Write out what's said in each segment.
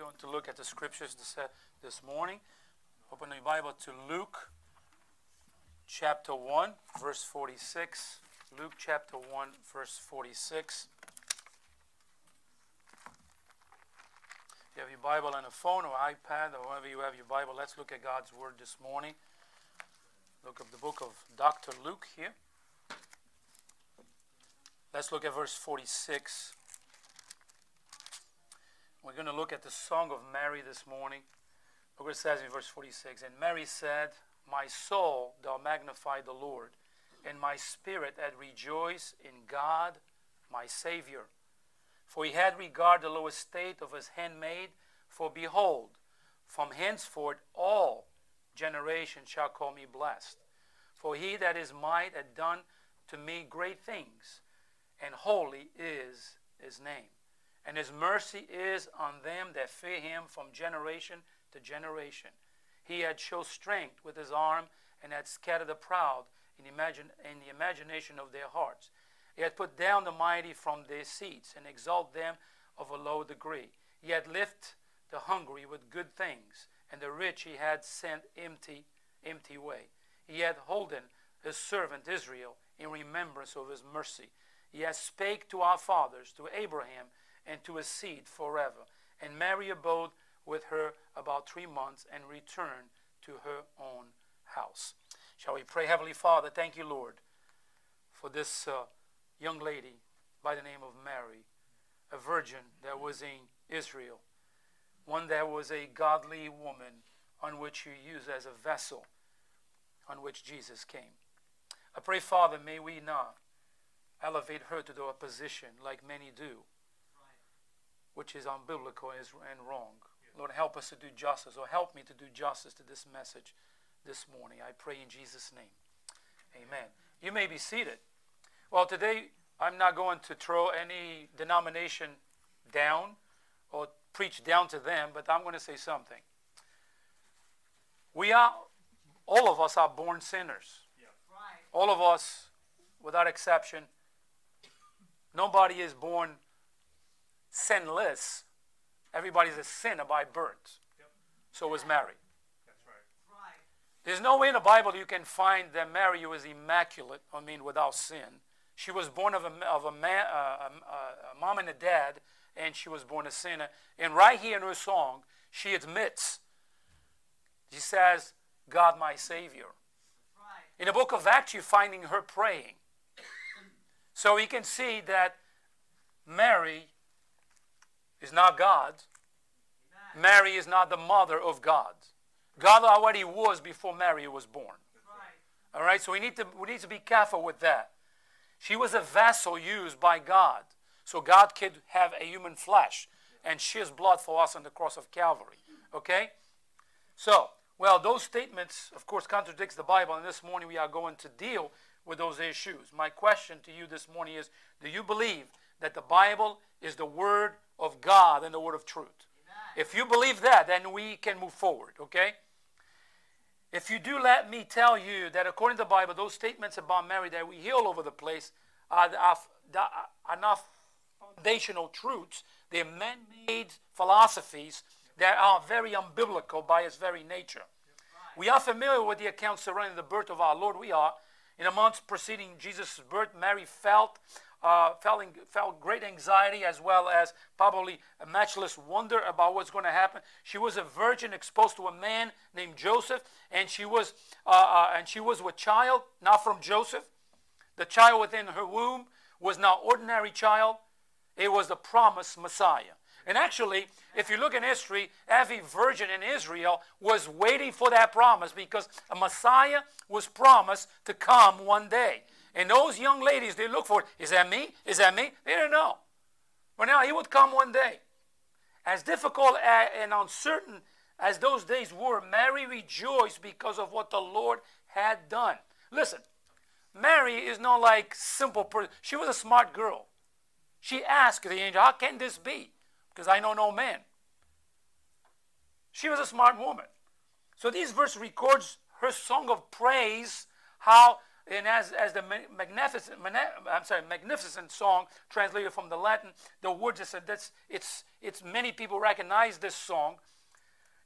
going to look at the scriptures this, uh, this morning. Open your Bible to Luke chapter 1, verse 46. Luke chapter 1, verse 46. If you have your Bible on a phone or iPad or wherever you have your Bible, let's look at God's Word this morning. Look at the book of Dr. Luke here. Let's look at verse 46. We're going to look at the Song of Mary this morning. Look what it says in verse 46. And Mary said, My soul doth magnify the Lord, and my spirit hath rejoiced in God my Savior. For he had regard the low estate of his handmaid. For behold, from henceforth all generations shall call me blessed. For he that is might hath done to me great things, and holy is his name and his mercy is on them that fear him from generation to generation. He had shown strength with his arm and had scattered the proud in, imagine, in the imagination of their hearts. He had put down the mighty from their seats and exalted them of a low degree. He had lifted the hungry with good things, and the rich he had sent empty, empty way. He had holden his servant Israel in remembrance of his mercy. He has spake to our fathers, to Abraham, and to a seed forever. And Mary abode with her about three months and returned to her own house. Shall we pray, Heavenly Father? Thank you, Lord, for this uh, young lady by the name of Mary, a virgin that was in Israel, one that was a godly woman on which you use as a vessel on which Jesus came. I pray, Father, may we not elevate her to a position like many do which is unbiblical and wrong. Lord, help us to do justice, or help me to do justice to this message this morning. I pray in Jesus' name. Amen. You may be seated. Well, today I'm not going to throw any denomination down or preach down to them, but I'm going to say something. We are, all of us are born sinners. Yeah. Right. All of us, without exception. Nobody is born sinless. Everybody's a sinner by birth. Yep. So was Mary. That's right. right. There's no way in the Bible you can find that Mary was immaculate, I mean, without sin. She was born of a, of a, man, uh, a, a mom and a dad, and she was born a sinner. And right here in her song, she admits, she says, God my Savior. Right. In the book of Acts, you're finding her praying. So you can see that Mary is not God. Mary is not the mother of God. God already was before Mary was born. Right. All right, so we need, to, we need to be careful with that. She was a vessel used by God. So God could have a human flesh and shed blood for us on the cross of Calvary. Okay? So, well, those statements, of course, contradicts the Bible, and this morning we are going to deal with those issues. My question to you this morning is, do you believe that the Bible is the Word of God and the Word of truth. Amen. If you believe that, then we can move forward, okay? If you do let me tell you that according to the Bible, those statements about Mary that we hear all over the place are, are, are not foundational truths. They're man made philosophies that are very unbiblical by its very nature. We are familiar with the accounts surrounding the birth of our Lord. We are. In the months preceding Jesus' birth, Mary felt uh, felt, felt great anxiety as well as probably a matchless wonder about what's going to happen. She was a virgin exposed to a man named Joseph, and she was uh, uh, and she was with child, not from Joseph. The child within her womb was not ordinary child; it was the promised Messiah. And actually, if you look in history, every virgin in Israel was waiting for that promise because a Messiah was promised to come one day. And those young ladies, they look for, is that me? Is that me? They didn't know. But now he would come one day. As difficult and uncertain as those days were, Mary rejoiced because of what the Lord had done. Listen, Mary is not like simple person. She was a smart girl. She asked the angel, How can this be? Because I know no man. She was a smart woman. So this verse records her song of praise, how and as, as the magnificent, I'm sorry, Magnificat song translated from the Latin, the words is that's it's it's many people recognize this song.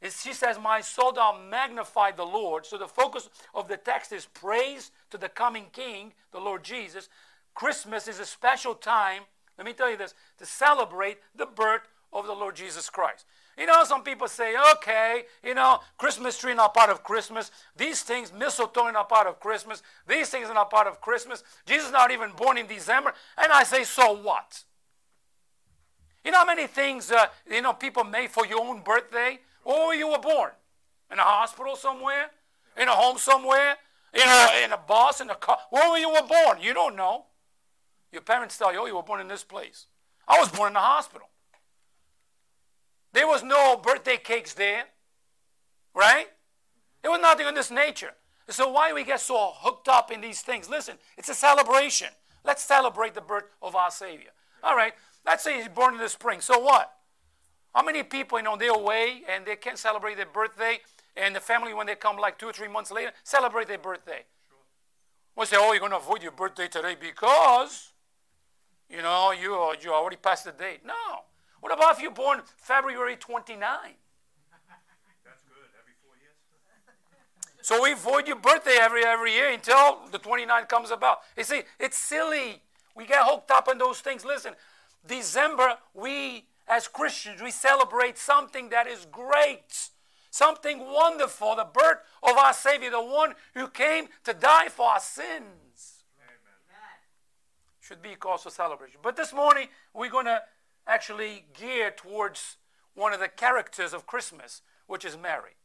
It's, she says, "My soul thou magnify the Lord." So the focus of the text is praise to the coming King, the Lord Jesus. Christmas is a special time. Let me tell you this: to celebrate the birth of the Lord Jesus Christ. You know, some people say, okay, you know, Christmas tree not part of Christmas. These things, mistletoe not part of Christmas. These things are not part of Christmas. Jesus not even born in December. And I say, so what? You know how many things, uh, you know, people make for your own birthday? Where you were born? In a hospital somewhere? In a home somewhere? In a, in a bus, in a car? Where were you were born? You don't know. Your parents tell you, oh, you were born in this place. I was born in a hospital. There was no birthday cakes there, right? There was nothing of this nature. So why we get so hooked up in these things? Listen, it's a celebration. Let's celebrate the birth of our Savior. All right, let's say he's born in the spring. So what? How many people, you know, they're away and they can't celebrate their birthday, and the family, when they come like two or three months later, celebrate their birthday? Sure. We say, oh, you're going to avoid your birthday today because, you know, you, you already passed the date. No. What about if you're born February 29? That's good. Every four years. So we avoid your birthday every every year until the 29 comes about. You see, it's silly. We get hooked up on those things. Listen, December, we as Christians, we celebrate something that is great, something wonderful, the birth of our Savior, the one who came to die for our sins. Amen. Should be cause for celebration. But this morning, we're going to actually geared towards one of the characters of Christmas, which is Mary.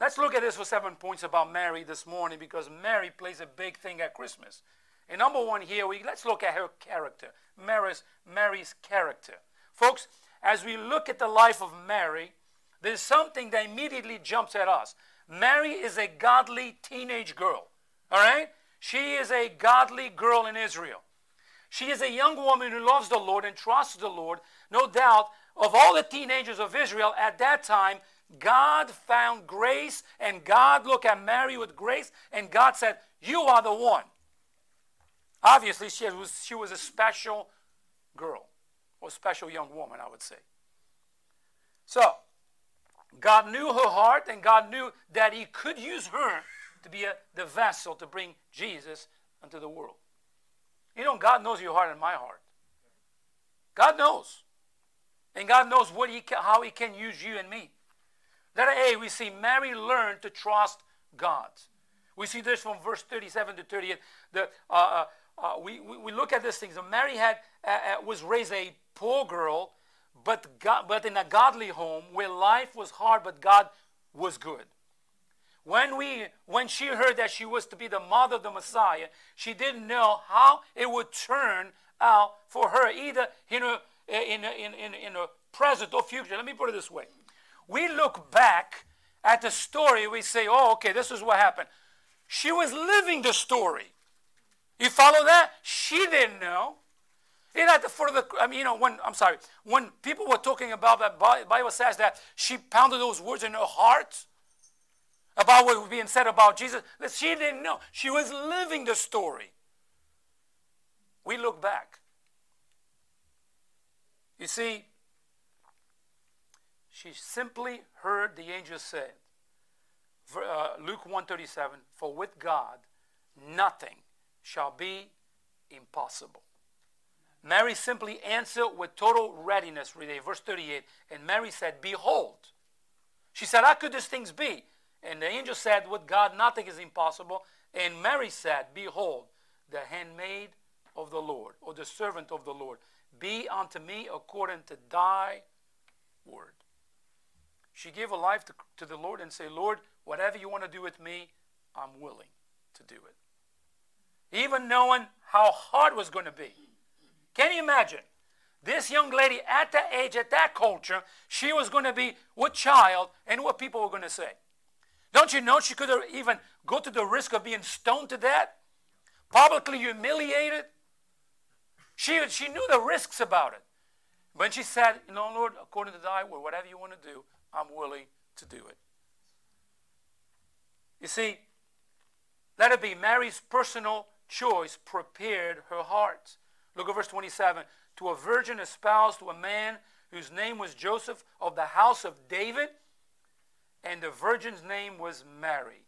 Let's look at this for seven points about Mary this morning because Mary plays a big thing at Christmas. And number one here, we, let's look at her character, Mary's, Mary's character. Folks, as we look at the life of Mary, there's something that immediately jumps at us. Mary is a godly teenage girl, all right? She is a godly girl in Israel. She is a young woman who loves the Lord and trusts the Lord. No doubt, of all the teenagers of Israel at that time, God found grace and God looked at Mary with grace and God said, You are the one. Obviously, she was, she was a special girl or special young woman, I would say. So, God knew her heart and God knew that He could use her to be a, the vessel to bring Jesus into the world. You know, God knows your heart and my heart. God knows. And God knows what he can, how He can use you and me. That A, we see Mary learn to trust God. We see this from verse 37 to 38. The, uh, uh, uh, we, we, we, look at these things. Mary had, uh, uh, was raised a poor girl, but, God, but in a godly home where life was hard, but God was good. When, we, when she heard that she was to be the mother of the Messiah, she didn't know how it would turn out for her, either in a, in in, in, in a present or future. Let me put it this way. We look back at the story, we say, oh, okay, this is what happened. She was living the story. You follow that? She didn't know. It had the foot of the I mean, you know, when I'm sorry, when people were talking about that, Bible says that she pounded those words in her heart about what was being said about Jesus. That she didn't know. She was living the story. We look back. You see, she simply heard the angel say, uh, Luke 137, for with God nothing shall be impossible. Mary simply answered with total readiness, verse 38, and Mary said, Behold. She said, How could these things be? And the angel said, With God nothing is impossible. And Mary said, Behold, the handmaid of the Lord, or the servant of the Lord, be unto me according to thy word. She gave her life to, to the Lord and say, Lord, whatever you want to do with me, I'm willing to do it. Even knowing how hard it was going to be. Can you imagine? This young lady at that age, at that culture, she was going to be with child and what people were going to say. Don't you know she could have even go to the risk of being stoned to death? Publicly humiliated? She, she knew the risks about it. When she said, You know, Lord, according to thy word, whatever you want to do, I'm willing to do it. You see, Let it be Mary's personal choice prepared her heart. Look at verse 27. To a virgin espoused to a man whose name was Joseph of the house of David, and the virgin's name was Mary.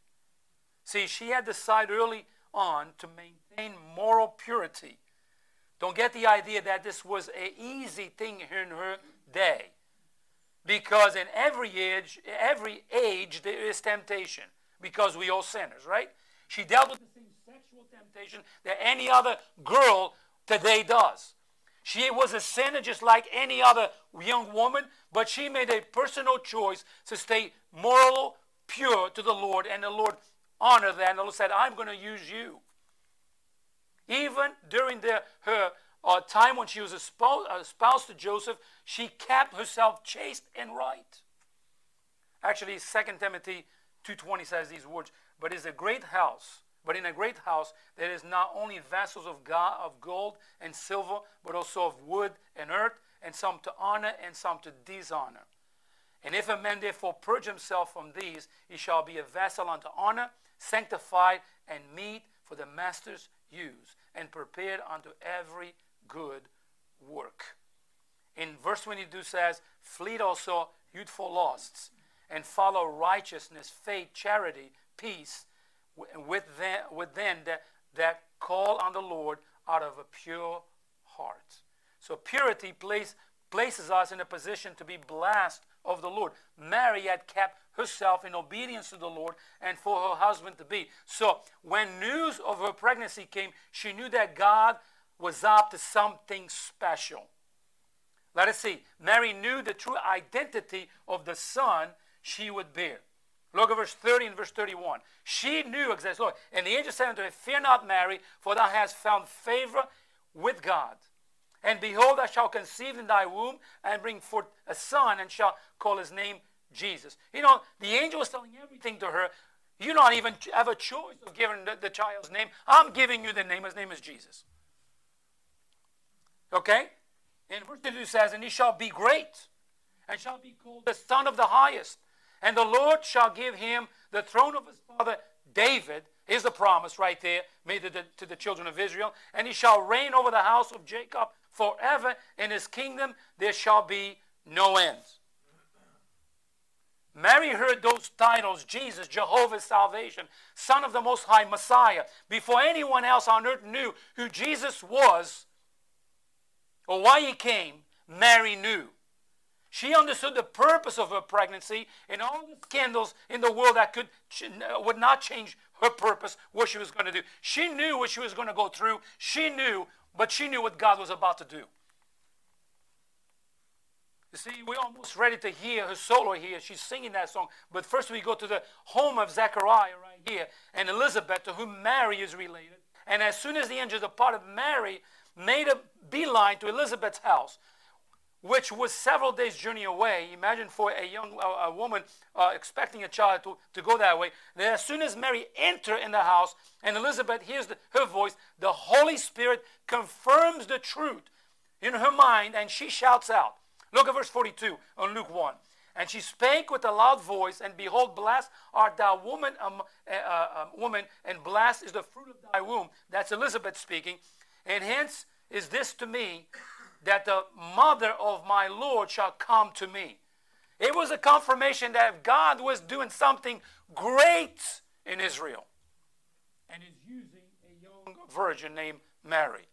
See, she had decided early on to maintain moral purity. Don't get the idea that this was an easy thing in her day. Because in every age, every age there is temptation. Because we all sinners, right? She dealt with the same sexual temptation that any other girl today does. She was a sinner just like any other young woman, but she made a personal choice to stay moral, pure to the Lord, and the Lord honored that. And the Lord said, I'm going to use you. Even during the, her uh, time when she was a spouse, to Joseph, she kept herself chaste and right. Actually, 2 Timothy 2.20 says these words, But is a great house, but in a great house there is not only vessels of, God, of gold and silver, but also of wood and earth, and some to honor and some to dishonor. And if a man therefore purge himself from these, he shall be a vessel unto honor, sanctified and meet for the master's use, and prepared unto every good work. In verse 22 says, Flee also youthful lusts, and follow righteousness, faith, charity, peace, with them, with them that, that call on the Lord out of a pure heart. So purity place, places us in a position to be blessed of the Lord. Mary had kept herself in obedience to the Lord and for her husband to be. So when news of her pregnancy came, she knew that God was up to something special. Let us see. Mary knew the true identity of the son she would bear. Look at verse 30 and verse 31. She knew exactly. Look, and the angel said unto her, Fear not, Mary, for thou hast found favor with God. And behold, I shall conceive in thy womb and bring forth a son, and shall call his name Jesus. You know, the angel was telling everything to her. You don't even have a choice of giving the, the child's name. I'm giving you the name. His name is Jesus. Okay? And verse 22 says, And he shall be great, and shall be called the Son of the Highest. And the Lord shall give him the throne of his father David. Is the promise right there made to the, to the children of Israel. And he shall reign over the house of Jacob forever. In his kingdom there shall be no end. Mary heard those titles Jesus, Jehovah's salvation, Son of the Most High, Messiah, before anyone else on earth knew who Jesus was or why he came. Mary knew. She understood the purpose of her pregnancy and all the scandals in the world that could uh, would not change her purpose, what she was going to do. She knew what she was going to go through. She knew, but she knew what God was about to do. You see, we're almost ready to hear her solo here. She's singing that song. But first, we go to the home of Zechariah right here and Elizabeth, to whom Mary is related. And as soon as the angels departed, Mary made a beeline to Elizabeth's house, which was several days' journey away. Imagine for a young a woman uh, expecting a child to, to go that way. Then, as soon as Mary entered in the house and Elizabeth hears the, her voice, the Holy Spirit confirms the truth in her mind, and she shouts out. Look at verse 42 on Luke 1. And she spake with a loud voice, and behold, blessed art thou, woman, um, uh, uh, woman, and blessed is the fruit of thy womb. That's Elizabeth speaking. And hence is this to me, that the mother of my Lord shall come to me. It was a confirmation that God was doing something great in Israel, and is using a young virgin named Mary.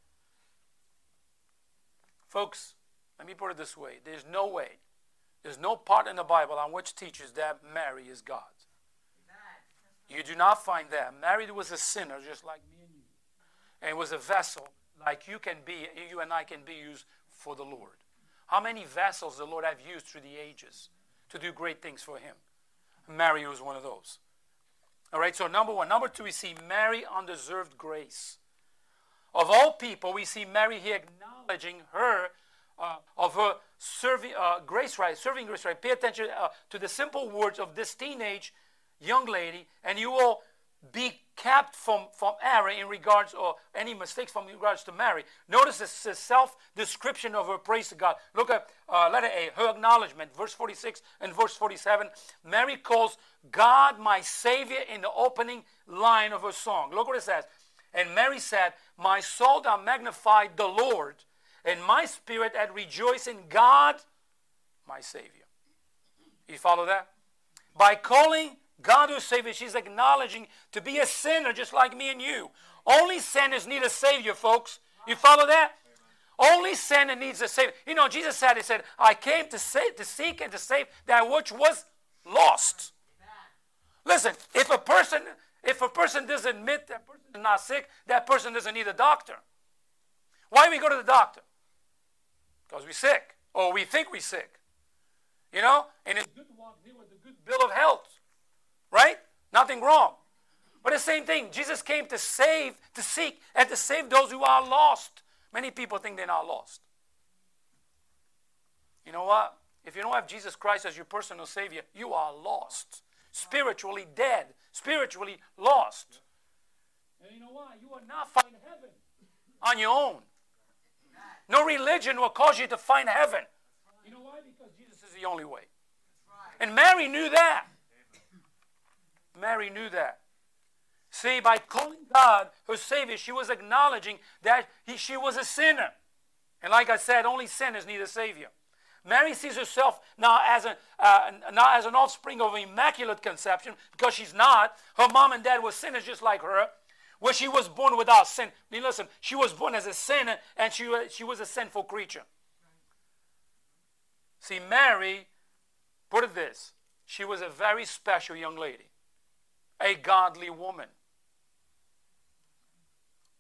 Folks, let me put it this way there's no way, there's no part in the Bible on which teaches that Mary is God. You do not find that. Mary was a sinner just like me and you, and was a vessel like you can be, you and I can be used for the Lord. How many vessels the Lord have used through the ages to do great things for Him? Mary was one of those. All right, so number one. Number two, we see Mary undeserved grace. Of all people, we see Mary here acknowledging her uh, of her serving uh, grace right, serving grace right. Pay attention uh, to the simple words of this teenage young lady, and you will be kept from, from error in regards or any mistakes from regards to Mary. Notice this, this self-description of her praise to God. Look at uh, letter A, her acknowledgement, verse 46 and verse 47. Mary calls God my Savior in the opening line of her song. Look what it says. And Mary said, My soul doth magnify the Lord, and my spirit had rejoiced in God, my Savior. You follow that? By calling God who Savior, she's acknowledging to be a sinner just like me and you. Only sinners need a Savior, folks. You follow that? Only sinner needs a Savior. You know, Jesus said, He said, I came to, save, to seek and to save that which was lost. Listen, if a person if a person doesn't admit that person is not sick, that person doesn't need a doctor. Why we go to the doctor? Because we're sick, or we think we're sick. You know? And it's good to walk here with a good bill of health. Right? Nothing wrong. But the same thing, Jesus came to save, to seek, and to save those who are lost. Many people think they're not lost. You know what? If you don't have Jesus Christ as your personal Savior, you are lost. Spiritually dead, spiritually lost. And you know what? You will not find heaven on your own. No religion will cause you to find heaven. You know why? Because Jesus is the only way. And Mary knew that. Mary knew that. See, by calling God her Savior, she was acknowledging that he, she was a sinner. And like I said, only sinners need a Savior. Mary sees herself now as, a, uh, now as an offspring of immaculate conception because she's not. Her mom and dad were sinners just like her. Where she was born without sin. I mean, listen, she was born as a sinner and she, she was a sinful creature. See, Mary, put it this she was a very special young lady a godly woman.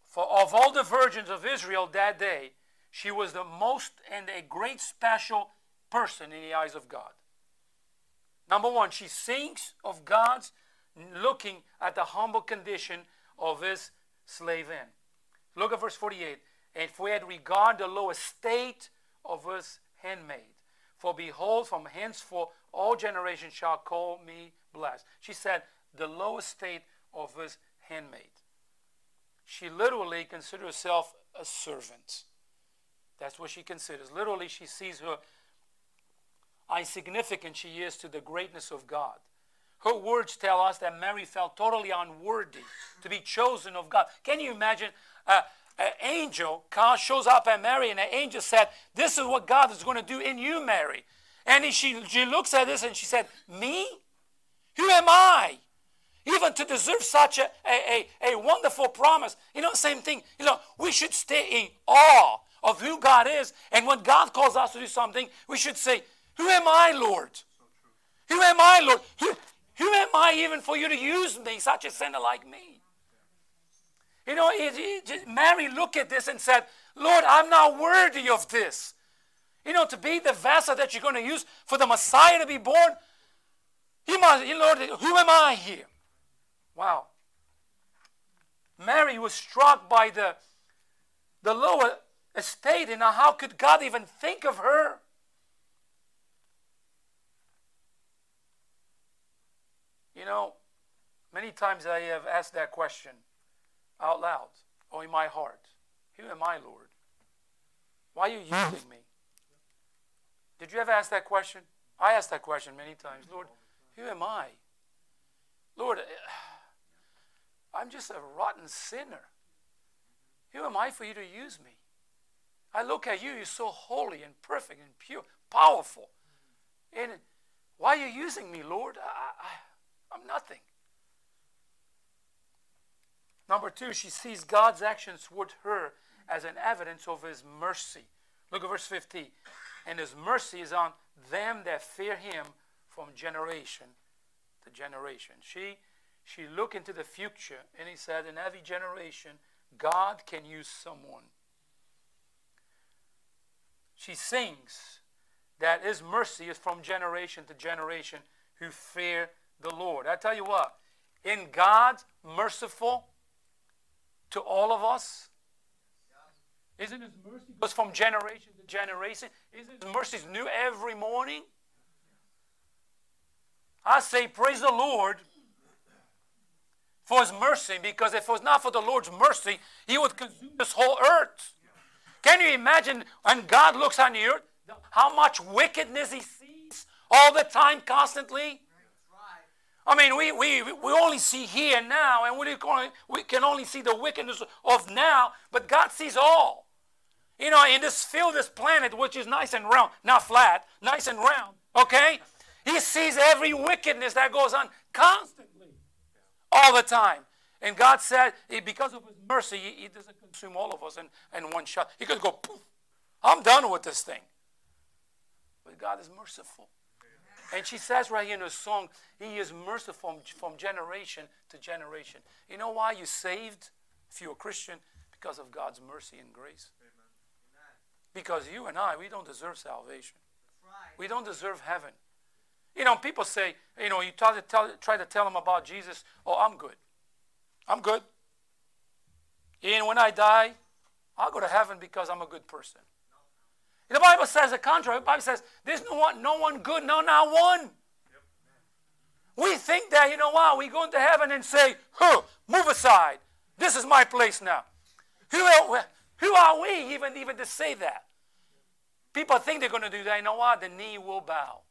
For of all the virgins of Israel that day, she was the most and a great special person in the eyes of God. Number one, she sings of God's looking at the humble condition of his slave in. Look at verse 48. And for had regard the low estate of his handmaid. For behold, from henceforth all generations shall call me blessed. She said, the low estate of his handmaid. She literally considers herself a servant. That's what she considers. Literally, she sees her insignificant she is to the greatness of God. Her words tell us that Mary felt totally unworthy to be chosen of God. Can you imagine? Uh, an angel God shows up at Mary, and an angel said, This is what God is going to do in you, Mary. And she, she looks at this and she said, Me? Who am I? Even to deserve such a, a, a, a wonderful promise. You know, same thing. You know, we should stay in awe of who God is. And when God calls us to do something, we should say, Who am I, Lord? Who am I, Lord? Who, who am I even for you to use me, such a sinner like me? You know, it, it, Mary looked at this and said, Lord, I'm not worthy of this. You know, to be the vessel that you're going to use for the Messiah to be born, you must, Lord, who am I here? Wow. Mary was struck by the, the lower estate, and how could God even think of her? You know, many times I have asked that question out loud or in my heart Who am I, Lord? Why are you using me? Did you ever ask that question? I asked that question many times. Lord, who am I? Lord, I'm just a rotten sinner. Who am I for you to use me? I look at you, you're so holy and perfect and pure, powerful. And why are you using me, Lord? I, I, I'm nothing. Number two, she sees God's actions toward her as an evidence of his mercy. Look at verse 15. And his mercy is on them that fear him from generation to generation. She she looked into the future and he said, in every generation, God can use someone. She sings that his mercy is from generation to generation who fear the Lord. I tell you what, in God's merciful to all of us. Isn't his mercy goes from generation to generation? Isn't his mercies new every morning? I say, praise the Lord for his mercy, because if it was not for the Lord's mercy, he would consume this whole earth. Can you imagine when God looks on the earth, how much wickedness he sees all the time, constantly? I mean, we, we, we only see here now, and we can only see the wickedness of now, but God sees all. You know, in this field, this planet, which is nice and round, not flat, nice and round, okay? He sees every wickedness that goes on constantly, all the time. And God said, eh, because of His mercy, He, doesn't consume all of us in, in one shot. He could go, poof, I'm done with this thing. But God is merciful. And she says right here in the song, He is merciful from, from generation to generation. You know why you saved if you're a Christian? Because of God's mercy and grace. Because you and I, we don't deserve salvation. We don't deserve heaven. You know, people say, you know, you try to tell, try to tell them about Jesus. Oh, I'm good. I'm good. And when I die, I'll go to heaven because I'm a good person. The Bible says the contrary. The Bible says there's no one, no one good, no, not one. We think that, you know what, we go into heaven and say, huh, move aside. This is my place now. Who, who are we even, even to say that? People think they're going to do that. You know what? The knee will bow.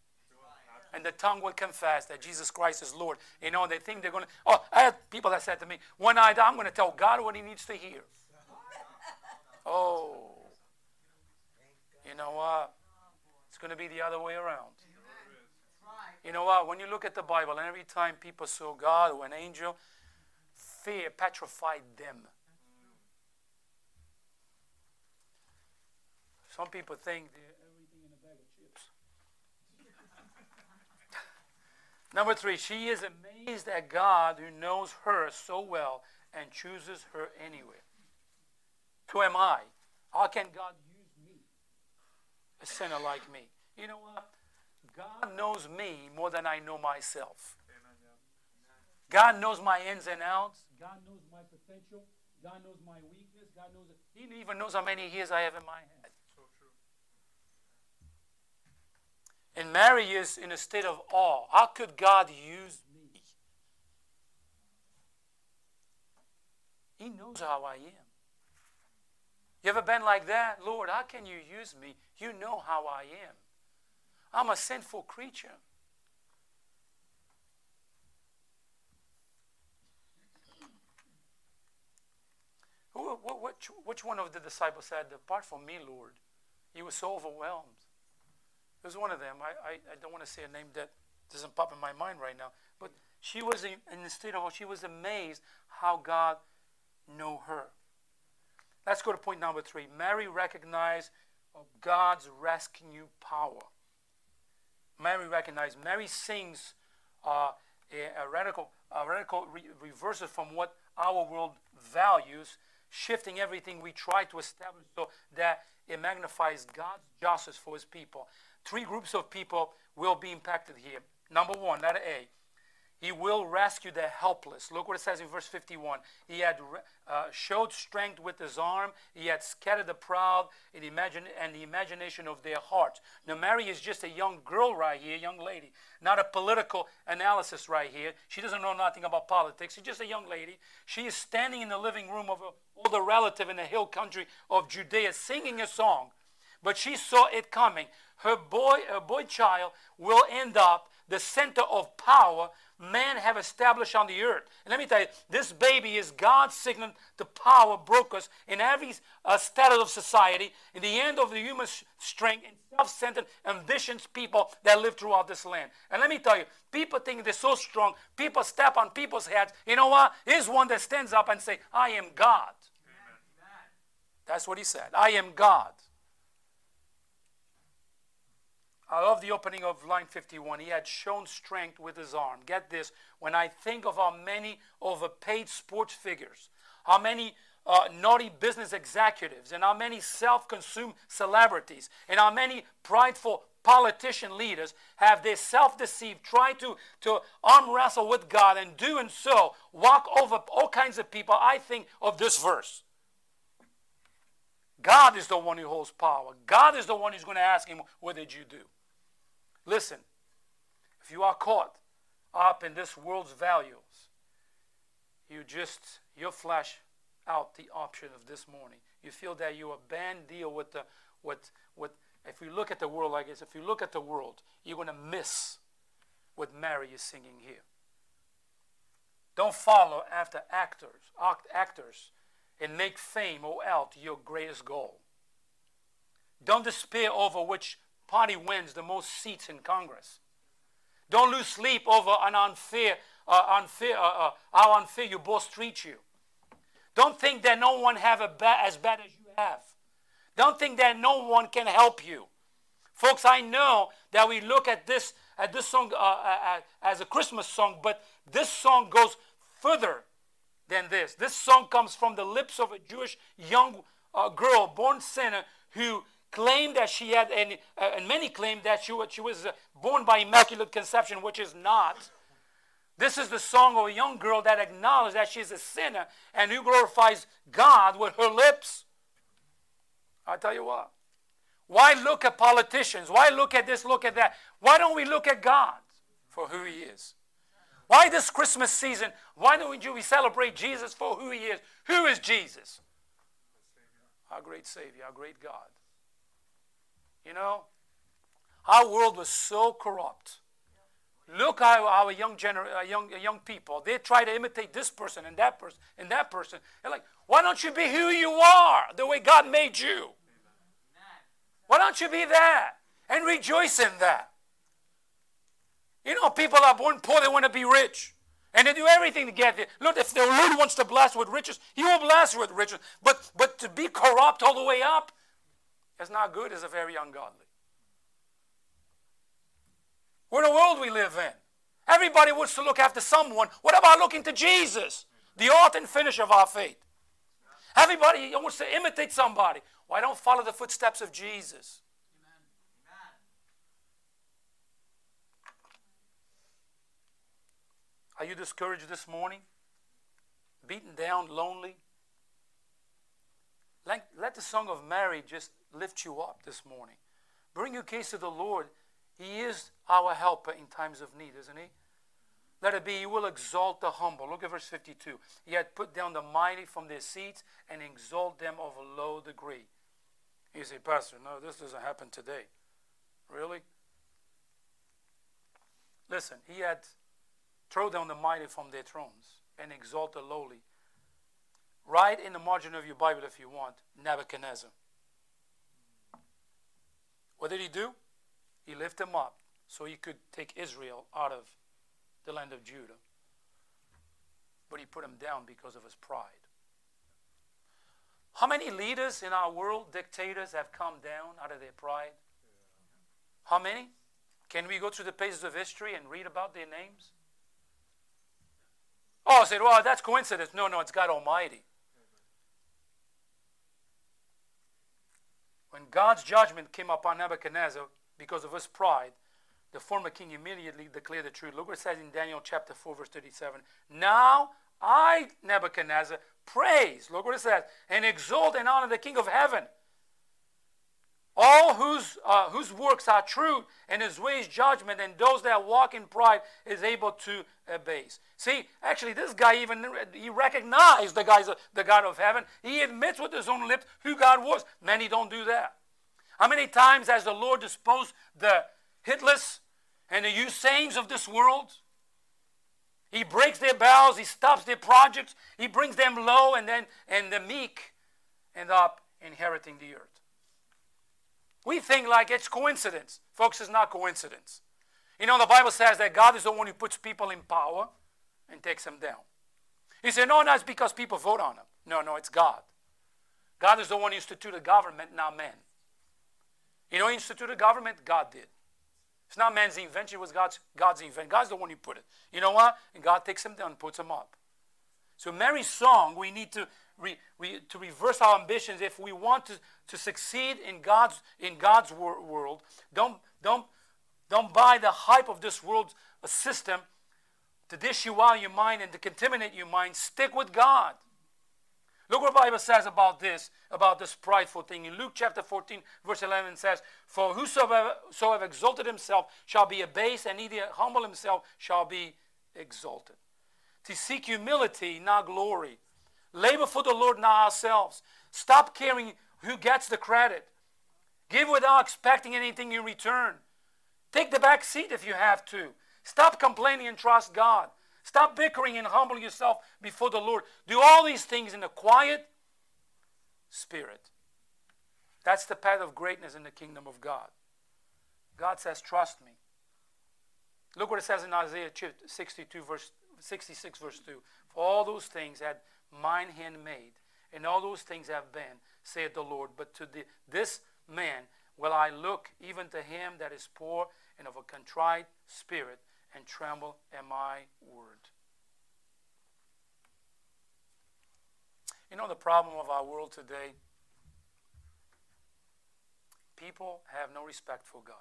And the tongue will confess that Jesus Christ is Lord. You know, they think they're going to. Oh, I had people that said to me, when I die, I'm going to tell God what he needs to hear. Oh. You know what? It's going to be the other way around. You know what? When you look at the Bible, and every time people saw God or an angel, fear petrified them. Some people think they're everything in a bag of chips. Number three, she is amazed at God who knows her so well and chooses her anyway. Who am I? How can God use me? A sinner like me. You know what? God knows me more than I know myself. God knows my ins and outs. God knows my potential. God knows my weakness. God knows. He even knows how many years I have in my head. And Mary is in a state of awe. How could God use me? He knows how I am. You ever been like that? Lord, how can you use me? You know how I am. I'm a sinful creature. which, which one of the disciples said, Depart from me, Lord? He was so overwhelmed. It was one of them. I, I, I don't want to say a name that doesn't pop in my mind right now. But she was in, in the state of, she was amazed how God knew her. Let's go to point number three. Mary recognized God's rescue power. Mary recognized. Mary sings uh, a, a, radical, a radical re- reversal from what our world values, shifting everything we try to establish so that it magnifies God's justice for his people. Three groups of people will be impacted here. Number one, letter A. He will rescue the helpless. Look what it says in verse 51. He had uh, showed strength with his arm. He had scattered the proud in imagine, and the imagination of their hearts. Now, Mary is just a young girl right here, young lady, not a political analysis right here. She doesn't know nothing about politics. She's just a young lady. She is standing in the living room of an older relative in the hill country of Judea, singing a song. But she saw it coming. Her boy, her boy child will end up the center of power man have established on the earth. And let me tell you, this baby is God's signal to power brokers in every uh, status of society, in the end of the human strength and self-centered ambitions people that live throughout this land. And let me tell you, people think they're so strong. People step on people's heads. You know what? Here's one that stands up and say, I am God. Amen. That's what he said. I am God. I love the opening of line 51. He had shown strength with his arm. Get this. When I think of how many overpaid sports figures, how many uh, naughty business executives, and how many self consumed celebrities, and how many prideful politician leaders have they self deceived, tried to, to arm wrestle with God, and doing so walk over all kinds of people, I think of this verse. God is the one who holds power. God is the one who's going to ask him, What did you do? Listen, if you are caught up in this world's values, you just, you flash out the option of this morning. You feel that you a bad deal with the, with, with, if you look at the world like this, if you look at the world, you're going to miss what Mary is singing here. Don't follow after actors, act, actors, and make fame or wealth your greatest goal. Don't despair over which party wins the most seats in Congress. Don't lose sleep over an unfair, uh, unfair, uh, uh, how unfair your boss treats you. Don't think that no one have a ba- as bad as you have. Don't think that no one can help you. Folks, I know that we look at this at this song uh, uh as a Christmas song, but this song goes further than this. This song comes from the lips of a Jewish young uh, girl, born sinner, who claimed that she had, and, uh, and many claim that she, she was uh, born by immaculate conception, which is not. This is the song of a young girl that acknowledges that she's a sinner and who glorifies God with her lips. I tell you what. Why look at politicians? Why look at this, look at that? Why don't we look at God for who He is? Why this Christmas season? Why don't we celebrate Jesus for who He is? Who is Jesus? Our great Savior, our great God. You know, our world was so corrupt. Look how our young, gener- uh, young, uh, young people, they try to imitate this person and that person and that person. They're like, why don't you be who you are, the way God made you? Why don't you be that and rejoice in that? You know, people are born poor, they want to be rich. And they do everything to get there. Look, if the Lord wants to bless with riches, He will bless with riches. But, but to be corrupt all the way up is not good, it's a very ungodly. What a world we live in. Everybody wants to look after someone. What about looking to Jesus, the author and finish of our faith? Everybody wants to imitate somebody. Why don't follow the footsteps of Jesus? Are you discouraged this morning? Beaten down, lonely? Let, let the song of Mary just lift you up this morning. Bring your case to the Lord. He is our helper in times of need, isn't he? Let it be, He will exalt the humble. Look at verse 52. He had put down the mighty from their seats and exalt them of a low degree. You say, Pastor, no, this doesn't happen today. Really? Listen, He had throw down the mighty from their thrones and exalt the lowly. Write in the margin of your Bible if you want Nebuchadnezzar. What did he do? He lifted him up so he could take Israel out of the land of Judah. But he put him down because of his pride. How many leaders in our world, dictators, have come down out of their pride? How many? Can we go through the pages of history and read about their names? Oh, I said, well, that's coincidence. No, no, it's God Almighty. When God's judgment came upon Nebuchadnezzar because of his pride, the former king immediately declared the truth. Look what it says in Daniel chapter 4, verse 37. Now I, Nebuchadnezzar, praise, look what it says, and exalt and honor the King of heaven all whose, uh, whose works are true and his ways judgment, and those that walk in pride is able to abase. See, actually, this guy even he recognized the guy's the God of heaven. He admits with his own lips who God was. Many don't do that. How many times has the Lord disposed the Hitlers and the Husseins of this world? He breaks their bows, he stops their projects, he brings them low, and then and the meek end up inheriting the earth. We think like it's coincidence. Folks, it's not coincidence. You know, the Bible says that God is the one who puts people in power and takes them down. He said, no, that's because people vote on them. No, no, it's God. God is the one who instituted government, not man. You know, instituted government, God did. It's not man's invention, it was God's, God's invention. God's the one who put it. You know what? And God takes them down and puts them up. So Mary's song, we need to re, re, to reverse our ambitions if we want to, to succeed in God's, in God's wor- world. Don't, don't, don't buy the hype of this world uh, system to dish you out your mind and to contaminate your mind. Stick with God. Look what the Bible says about this, about this prideful thing. In Luke chapter 14, verse 11 says, For whosoever so have exalted himself shall be abased, and he that humble himself shall be exalted. to seek humility, not glory. Labor for the Lord, not ourselves. Stop caring who gets the credit. Give without expecting anything in return. Take the back seat if you have to. Stop complaining and trust God. Stop bickering and humble yourself before the Lord. Do all these things in a quiet spirit. That's the path of greatness in the kingdom of God. God says, Trust me. Look what it says in Isaiah 62, verse 66, verse 2. For all those things had mine hand made, and all those things have been, saith the Lord. But to the, this man will I look, even to him that is poor and of a contrite spirit, and tremble at my word. You know the problem of our world today? People have no respect for God.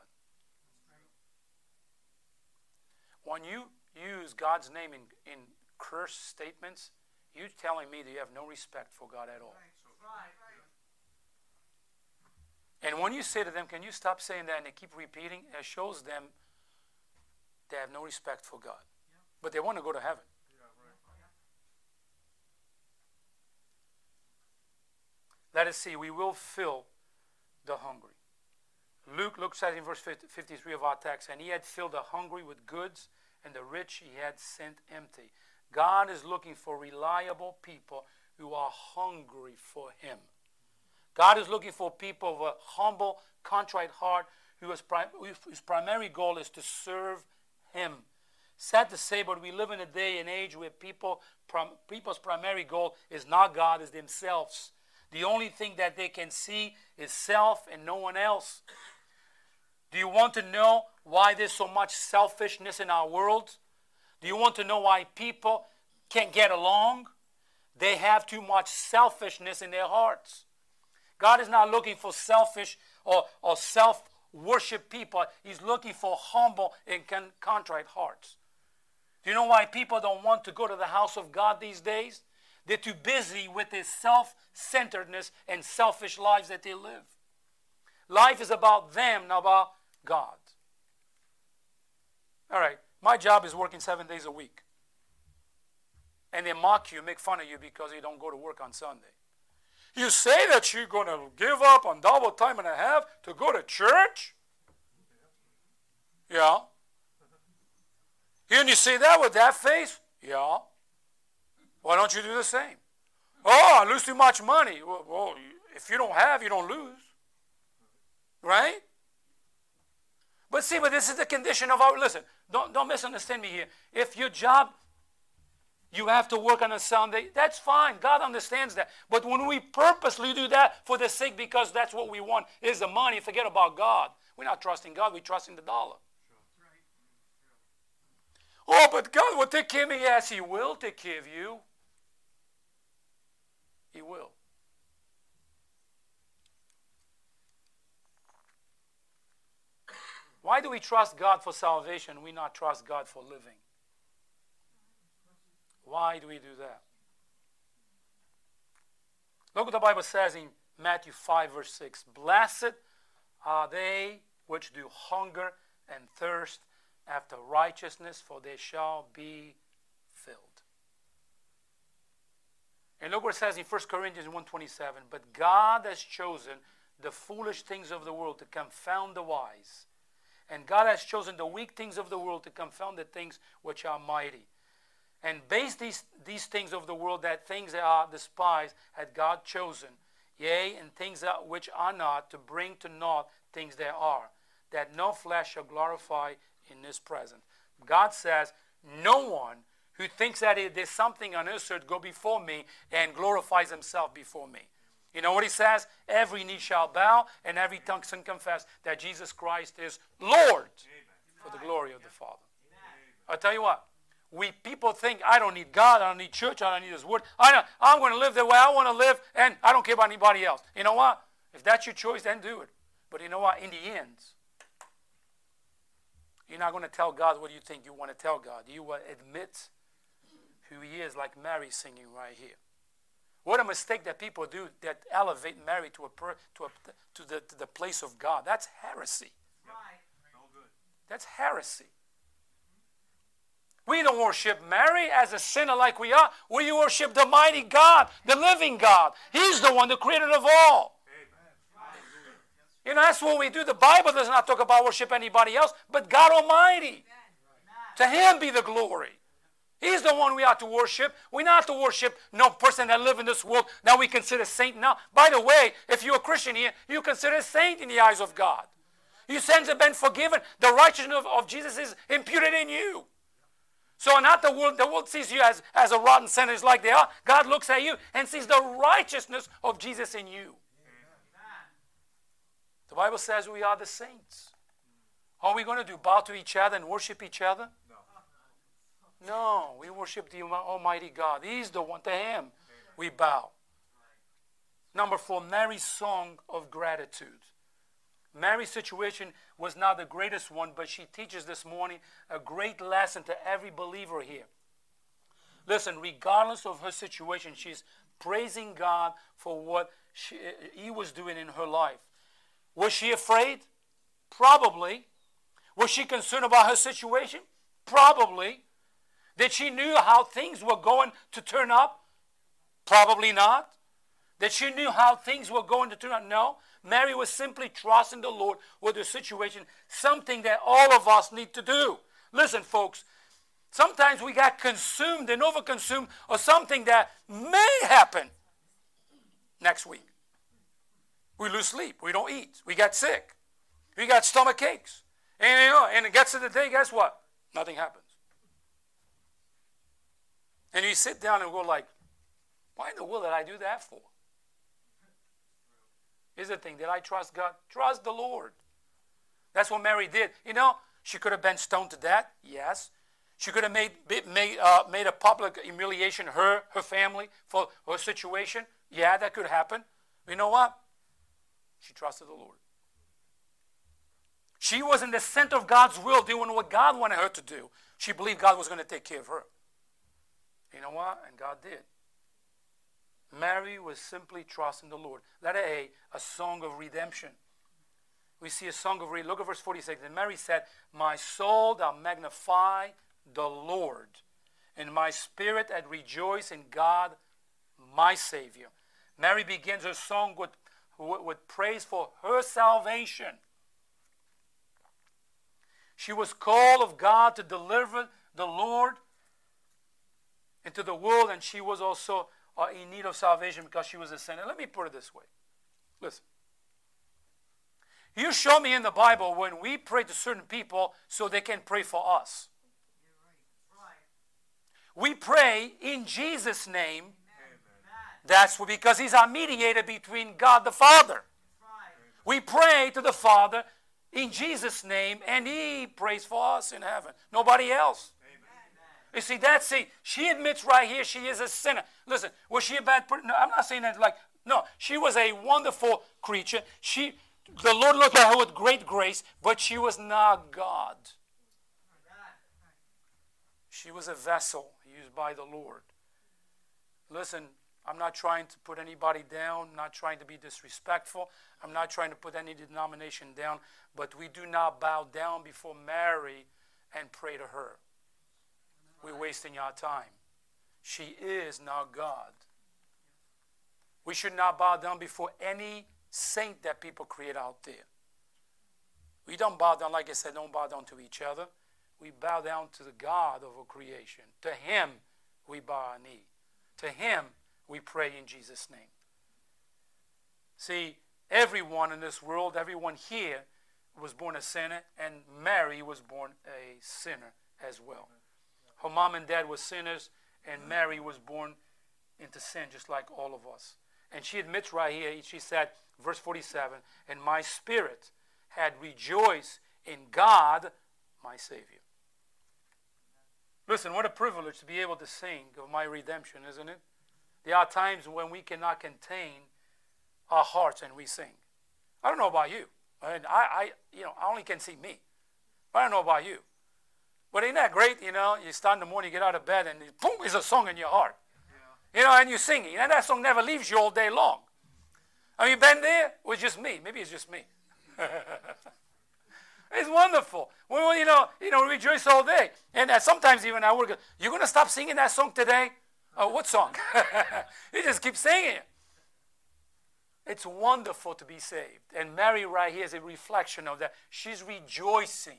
When you use God's name in, in curse statements, you're telling me that you have no respect for God at all. And when you say to them, Can you stop saying that? and they keep repeating, it shows them they have no respect for God. But they want to go to heaven. Let us see, we will fill the hungry. Luke looks at in verse 53 of our text, and he had filled the hungry with goods, and the rich he had sent empty. God is looking for reliable people who are hungry for him. God is looking for people of a humble, contrite heart whose primary goal is to serve him. Sad to say, but we live in a day and age where people, people's primary goal is not God, is themselves. The only thing that they can see is self and no one else. Do you want to know why there's so much selfishness in our world? Do you want to know why people can't get along? They have too much selfishness in their hearts. God is not looking for selfish or, or self worship people, He's looking for humble and contrite hearts. Do you know why people don't want to go to the house of God these days? They're too busy with their self centeredness and selfish lives that they live. Life is about them, not about God. All right, my job is working seven days a week. And they mock you, make fun of you because you don't go to work on Sunday. You say that you're going to give up on double time and a half to go to church? Yeah. And you say that with that face? Yeah. Why don't you do the same? Oh, I lose too much money. Well, well, if you don't have, you don't lose. Right? But see, but this is the condition of our listen, don't, don't misunderstand me here. If your job you have to work on a Sunday, that's fine. God understands that. But when we purposely do that for the sake because that's what we want is the money, forget about God. We're not trusting God, we're trusting the dollar. Oh, but God will take care of me. Yes, He will take care of you. He will. Why do we trust God for salvation? We not trust God for living. Why do we do that? Look what the Bible says in Matthew 5, verse 6. Blessed are they which do hunger and thirst after righteousness, for they shall be filled. And look what it says in 1 Corinthians 1.27. But God has chosen the foolish things of the world to confound the wise. And God has chosen the weak things of the world to confound the things which are mighty. And base these, these things of the world, that things that are despised, had God chosen, yea, and things that which are not, to bring to naught things that are, that no flesh shall glorify in this present. God says, No one who thinks that there's something on earth go before me and glorifies himself before me. You know what he says? Every knee shall bow and every tongue shall confess that Jesus Christ is Lord for the glory of the Father. I'll tell you what, we people think I don't need God, I don't need church, I don't need His Word. I don't, I'm going to live the way I want to live, and I don't care about anybody else. You know what? If that's your choice, then do it. But you know what? In the end, you're not going to tell God what you think you want to tell God. You will admit who He is, like Mary singing right here. What a mistake that people do that elevate Mary to, a per, to, a, to, the, to the place of God. That's heresy. That's heresy. We don't worship Mary as a sinner like we are. We worship the mighty God, the living God. He's the one, the creator of all. You know, that's what we do. The Bible does not talk about worship anybody else, but God Almighty. To Him be the glory. He's the one we ought to worship. We're not to worship no person that live in this world that we consider saint now. By the way, if you're a Christian here, you consider a saint in the eyes of God. Your sins have been forgiven. The righteousness of, of Jesus is imputed in you. So not the world, the world sees you as, as a rotten sinner like they are. God looks at you and sees the righteousness of Jesus in you. The Bible says we are the saints. Are we going to do bow to each other and worship each other? No, we worship the Almighty God. He's the one. To Him we bow. Number four, Mary's song of gratitude. Mary's situation was not the greatest one, but she teaches this morning a great lesson to every believer here. Listen, regardless of her situation, she's praising God for what she, He was doing in her life. Was she afraid? Probably. Was she concerned about her situation? Probably. That she knew how things were going to turn up? Probably not. That she knew how things were going to turn out? No. Mary was simply trusting the Lord with the situation, something that all of us need to do. Listen, folks, sometimes we got consumed and overconsumed or something that may happen next week. We lose sleep. We don't eat. We get sick. We got stomach aches. And, you know, and it gets to the day, guess what? Nothing happens. And you sit down and go like, why in the world did I do that for? Here's the thing. Did I trust God? Trust the Lord. That's what Mary did. You know, she could have been stoned to death. Yes. She could have made, made, uh, made a public humiliation, her, her family, for her situation. Yeah, that could happen. You know what? She trusted the Lord. She was in the center of God's will, doing what God wanted her to do. She believed God was going to take care of her. You know what? And God did. Mary was simply trusting the Lord. Letter A, a song of redemption. We see a song of redemption. Look at verse 46. And Mary said, My soul thou magnify the Lord, and my spirit that rejoice in God my Savior. Mary begins her song with, with praise for her salvation. She was called of God to deliver the Lord into the world, and she was also are in need of salvation because she was a sinner. Let me put it this way. Listen. You show me in the Bible when we pray to certain people so they can pray for us. We pray in Jesus' name. That's because He's our mediator between God the Father. We pray to the Father in Jesus' name, and He prays for us in heaven. Nobody else. You see, that's it. She admits right here she is a sinner. Listen, was she a bad person? No, I'm not saying that like, no, she was a wonderful creature. She, the Lord looked at her with great grace, but she was not God. She was a vessel used by the Lord. Listen, I'm not trying to put anybody down, not trying to be disrespectful. I'm not trying to put any denomination down, but we do not bow down before Mary and pray to her. We're wasting our time. She is not God. We should not bow down before any saint that people create out there. We don't bow down, like I said, don't bow down to each other. We bow down to the God of our creation. To Him we bow our knee. To Him we pray in Jesus' name. See, everyone in this world, everyone here was born a sinner, and Mary was born a sinner as well. Her mom and dad were sinners, and Mary was born into sin just like all of us. And she admits right here, she said, verse 47, and my spirit had rejoiced in God, my Savior. Listen, what a privilege to be able to sing of my redemption, isn't it? There are times when we cannot contain our hearts and we sing. I don't know about you. I, I, you know, I only can see me. But I don't know about you. But ain't that great? You know, you start in the morning, you get out of bed, and boom, there's a song in your heart. Yeah. You know, and you sing it. And that song never leaves you all day long. Have you been there? Or just me? Maybe it's just me. It's wonderful. Well, you know, you know, rejoice all day. And uh, sometimes even I go, you're going to stop singing that song today? Oh, what song? you just keep singing it. It's wonderful to be saved. And Mary right here is a reflection of that. She's rejoicing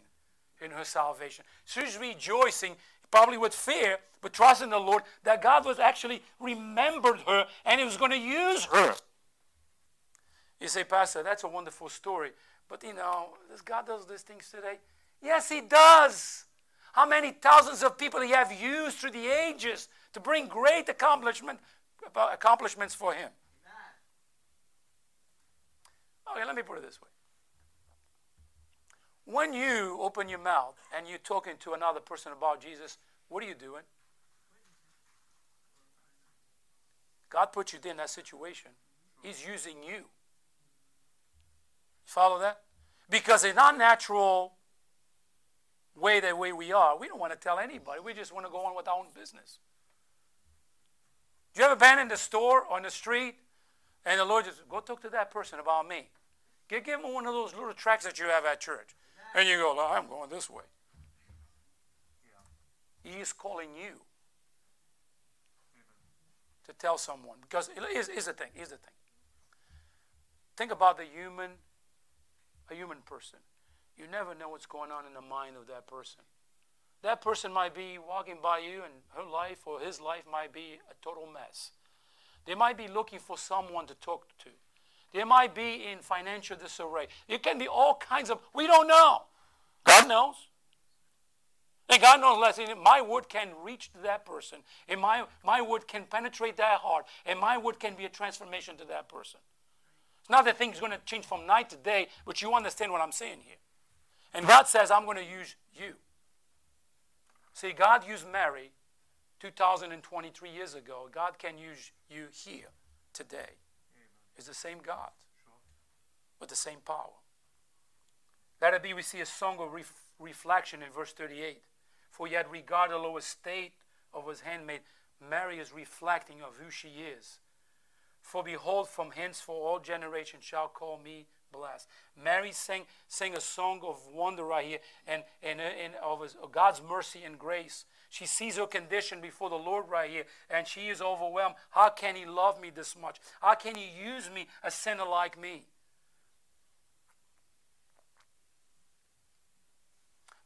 in her salvation. She's rejoicing, probably with fear, but trusting the Lord that God was actually remembered her and he was going to use her. You say, Pastor, that's a wonderful story. But you know, does God does these things today? Yes, he does. How many thousands of people he have used through the ages to bring great accomplishment, uh, accomplishments for him. Okay, let me put it this way. When you open your mouth and you're talking to another person about Jesus, what are you doing? God put you in that situation. He's using you. Follow that? Because in our natural way, the way we are, we don't want to tell anybody. We just want to go on with our own business. Do you ever been in the store or in the street and the Lord just go talk to that person about me? Give, give him one of those little tracks that you have at church. And you go, I'm going this way. He is calling you to tell someone. Because here's, here's the thing. Here's the thing. Think about the human a human person. You never know what's going on in the mind of that person. That person might be walking by you and her life or his life might be a total mess. They might be looking for someone to talk to. They might be in financial disarray. It can be all kinds of, we don't know. God knows. And God knows less. My word can reach to that person. And my, my word can penetrate that heart. And my word can be a transformation to that person. It's not that things are going to change from night to day, but you understand what I'm saying here. And God says, I'm going to use you. See, God used Mary 2023 years ago. God can use you here today. It's the same God with the same power. Let it be, we see a song of ref- reflection in verse 38. For yet regard the low estate of his handmaid. Mary is reflecting of who she is. For behold, from henceforth all generations shall call me blessed. Mary sang, sang a song of wonder right here and, and, and of, his, of God's mercy and grace. She sees her condition before the Lord right here, and she is overwhelmed. How can He love me this much? How can He use me, a sinner like me?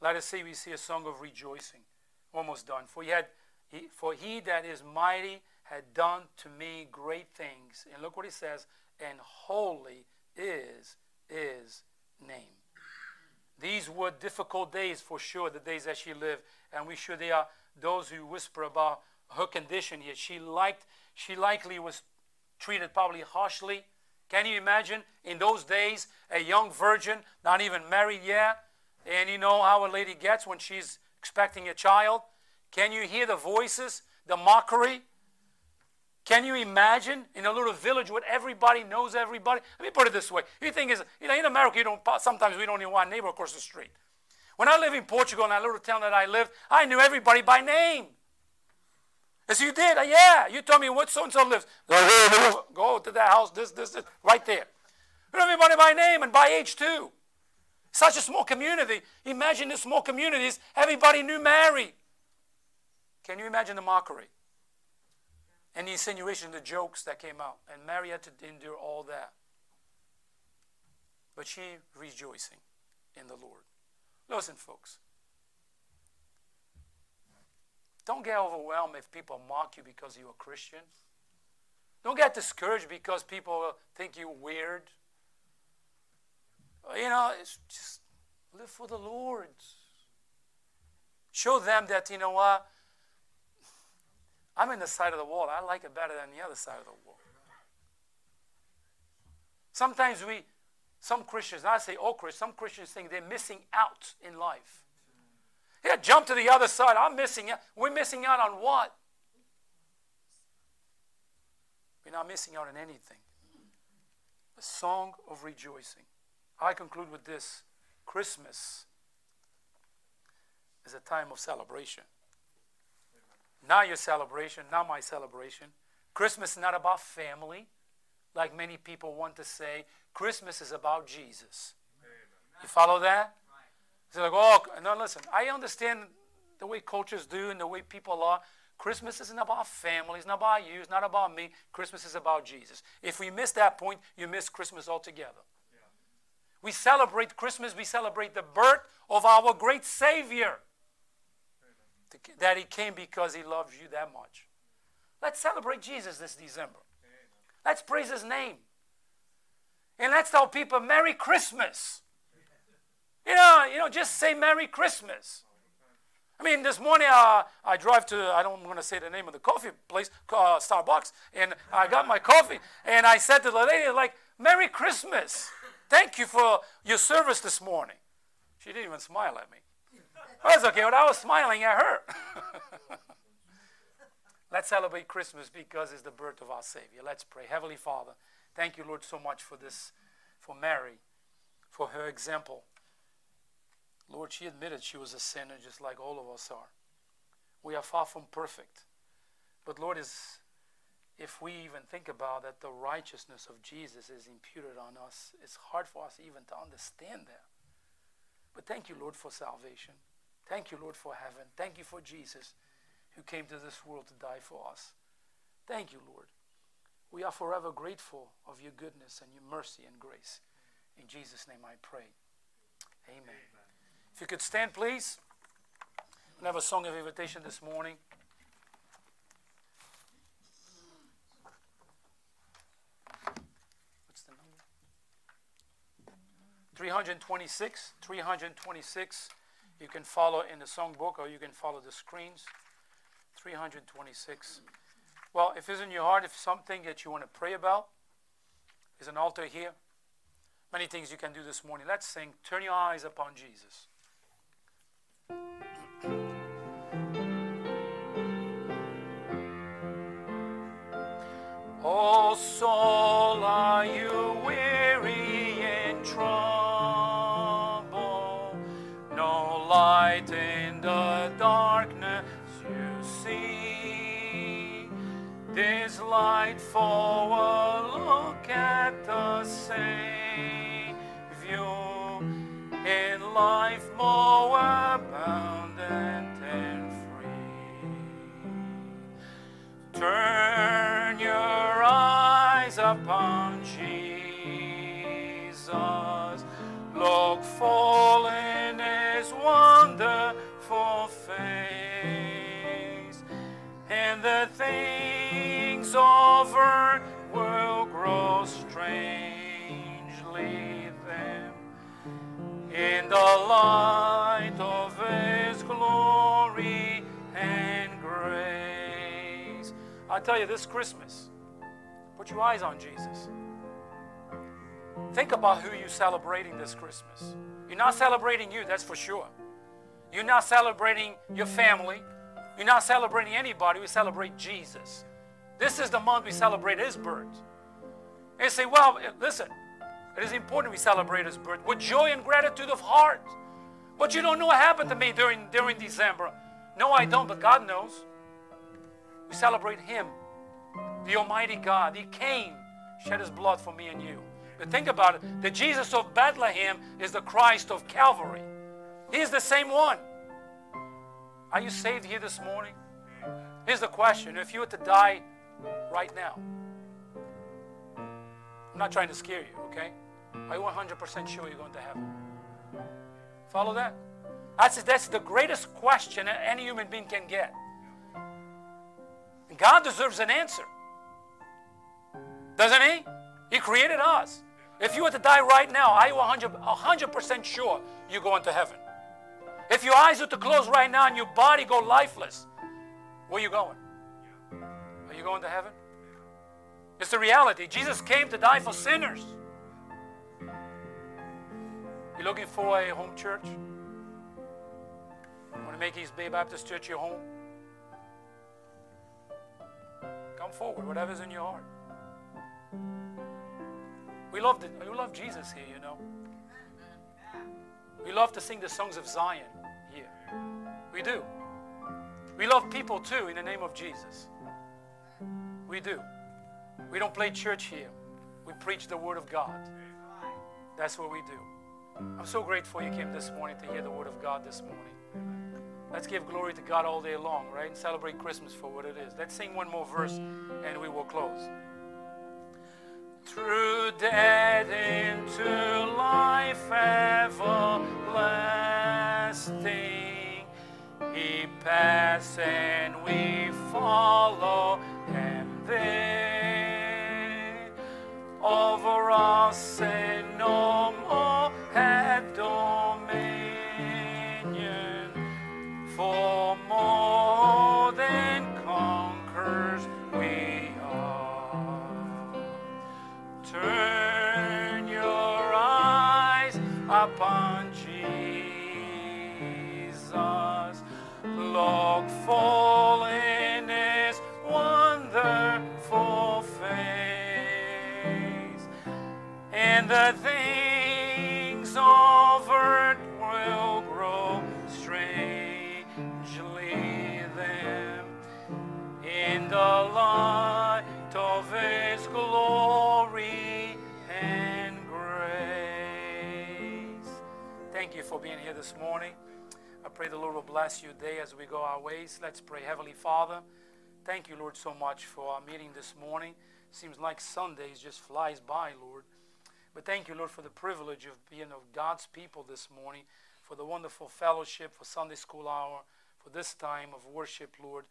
Let us see, we see a song of rejoicing. Almost done. For he, had, he, for he that is mighty had done to me great things. And look what he says, and holy is his name. These were difficult days for sure, the days that she lived, and we sure they are those who whisper about her condition here. She liked, she likely was treated probably harshly. Can you imagine in those days a young virgin, not even married yet, and you know how a lady gets when she's expecting a child? Can you hear the voices, the mockery? Can you imagine in a little village where everybody knows everybody? Let me put it this way. You think is you know in America you don't sometimes we don't even want a neighbor across the street. When I lived in Portugal in that little town that I lived, I knew everybody by name. Yes, you did. Uh, yeah, you told me what so and so lives. Go to that house. This, this, this, right there. You know everybody by name and by age too. Such a small community. Imagine the small communities. Everybody knew Mary. Can you imagine the mockery? And the insinuation, the jokes that came out. And Mary had to endure all that. But she rejoicing in the Lord. Listen, folks. Don't get overwhelmed if people mock you because you're a Christian. Don't get discouraged because people think you're weird. You know, just live for the Lord. Show them that, you know what, I'm in the side of the wall. I like it better than the other side of the wall. Sometimes we, some Christians, I say all Christians, some Christians think they're missing out in life. Yeah, jump to the other side. I'm missing out. We're missing out on what? We're not missing out on anything. A song of rejoicing. I conclude with this Christmas is a time of celebration. Not your celebration, not my celebration. Christmas is not about family, like many people want to say. Christmas is about Jesus. You follow that? It's like, oh, no, listen, I understand the way cultures do and the way people are. Christmas isn't about family, it's not about you, it's not about me. Christmas is about Jesus. If we miss that point, you miss Christmas altogether. Yeah. We celebrate Christmas, we celebrate the birth of our great Savior. That He came because He loves you that much. Let's celebrate Jesus this December. Let's praise His name. And let's tell people Merry Christmas. You know, you know, just say Merry Christmas. I mean, this morning uh, I drive to, I don't want to say the name of the coffee place, uh, Starbucks, and I got my coffee, and I said to the lady, like, Merry Christmas. Thank you for your service this morning. She didn't even smile at me. That's okay, but I was smiling at her. Let's celebrate Christmas because it's the birth of our Savior. Let's pray. Heavenly Father, thank you, Lord, so much for this, for Mary, for her example Lord, she admitted she was a sinner just like all of us are. We are far from perfect. But Lord, is if we even think about that the righteousness of Jesus is imputed on us, it's hard for us even to understand that. But thank you, Lord, for salvation. Thank you, Lord, for heaven. Thank you for Jesus who came to this world to die for us. Thank you, Lord. We are forever grateful of your goodness and your mercy and grace. In Jesus' name I pray. Amen. Amen. If you could stand, please. We have a song of invitation this morning. What's the number? 326. 326. You can follow in the songbook or you can follow the screens. 326. Well, if it's in your heart, if something that you want to pray about, there's an altar here. Many things you can do this morning. Let's sing Turn Your Eyes Upon Jesus. Light of his glory and grace. I tell you, this Christmas, put your eyes on Jesus. Think about who you're celebrating this Christmas. You're not celebrating you, that's for sure. You're not celebrating your family. You're not celebrating anybody. We celebrate Jesus. This is the month we celebrate his birth. And say, well, listen, it is important we celebrate his birth with joy and gratitude of heart. But you don't know what happened to me during, during December. No, I don't, but God knows. We celebrate him, the Almighty God. He came, shed his blood for me and you. But think about it the Jesus of Bethlehem is the Christ of Calvary. He's the same one. Are you saved here this morning? Here's the question if you were to die right now, I'm not trying to scare you, okay? Are you 100% sure you're going to heaven? Follow that? That's, that's the greatest question any human being can get. And God deserves an answer. Doesn't He? He created us. If you were to die right now, are you 100, 100% sure you're going to heaven? If your eyes were to close right now and your body go lifeless, where are you going? Are you going to heaven? It's the reality. Jesus came to die for sinners. You looking for a home church? Want to make East Bay Baptist Church your home? Come forward, whatever's in your heart. We love, the, we love Jesus here, you know. We love to sing the songs of Zion here. We do. We love people too in the name of Jesus. We do. We don't play church here. We preach the Word of God. That's what we do. I'm so grateful you came this morning to hear the word of God this morning. Let's give glory to God all day long, right? And celebrate Christmas for what it is. Let's sing one more verse and we will close. Through death into life everlasting, He passed and we follow pray the Lord will bless you today as we go our ways. Let's pray. Heavenly Father, thank you, Lord, so much for our meeting this morning. Seems like Sundays just flies by, Lord. But thank you, Lord, for the privilege of being of God's people this morning, for the wonderful fellowship, for Sunday school hour, for this time of worship, Lord.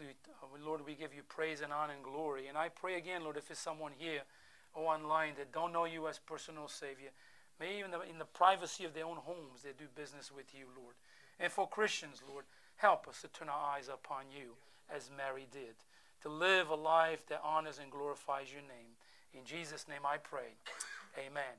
Uh, Lord, we give you praise and honor and glory. And I pray again, Lord, if there's someone here or online that don't know you as personal Savior, may even in the privacy of their own homes, they do business with you, Lord. And for Christians, Lord, help us to turn our eyes upon you as Mary did, to live a life that honors and glorifies your name. In Jesus' name I pray. Amen.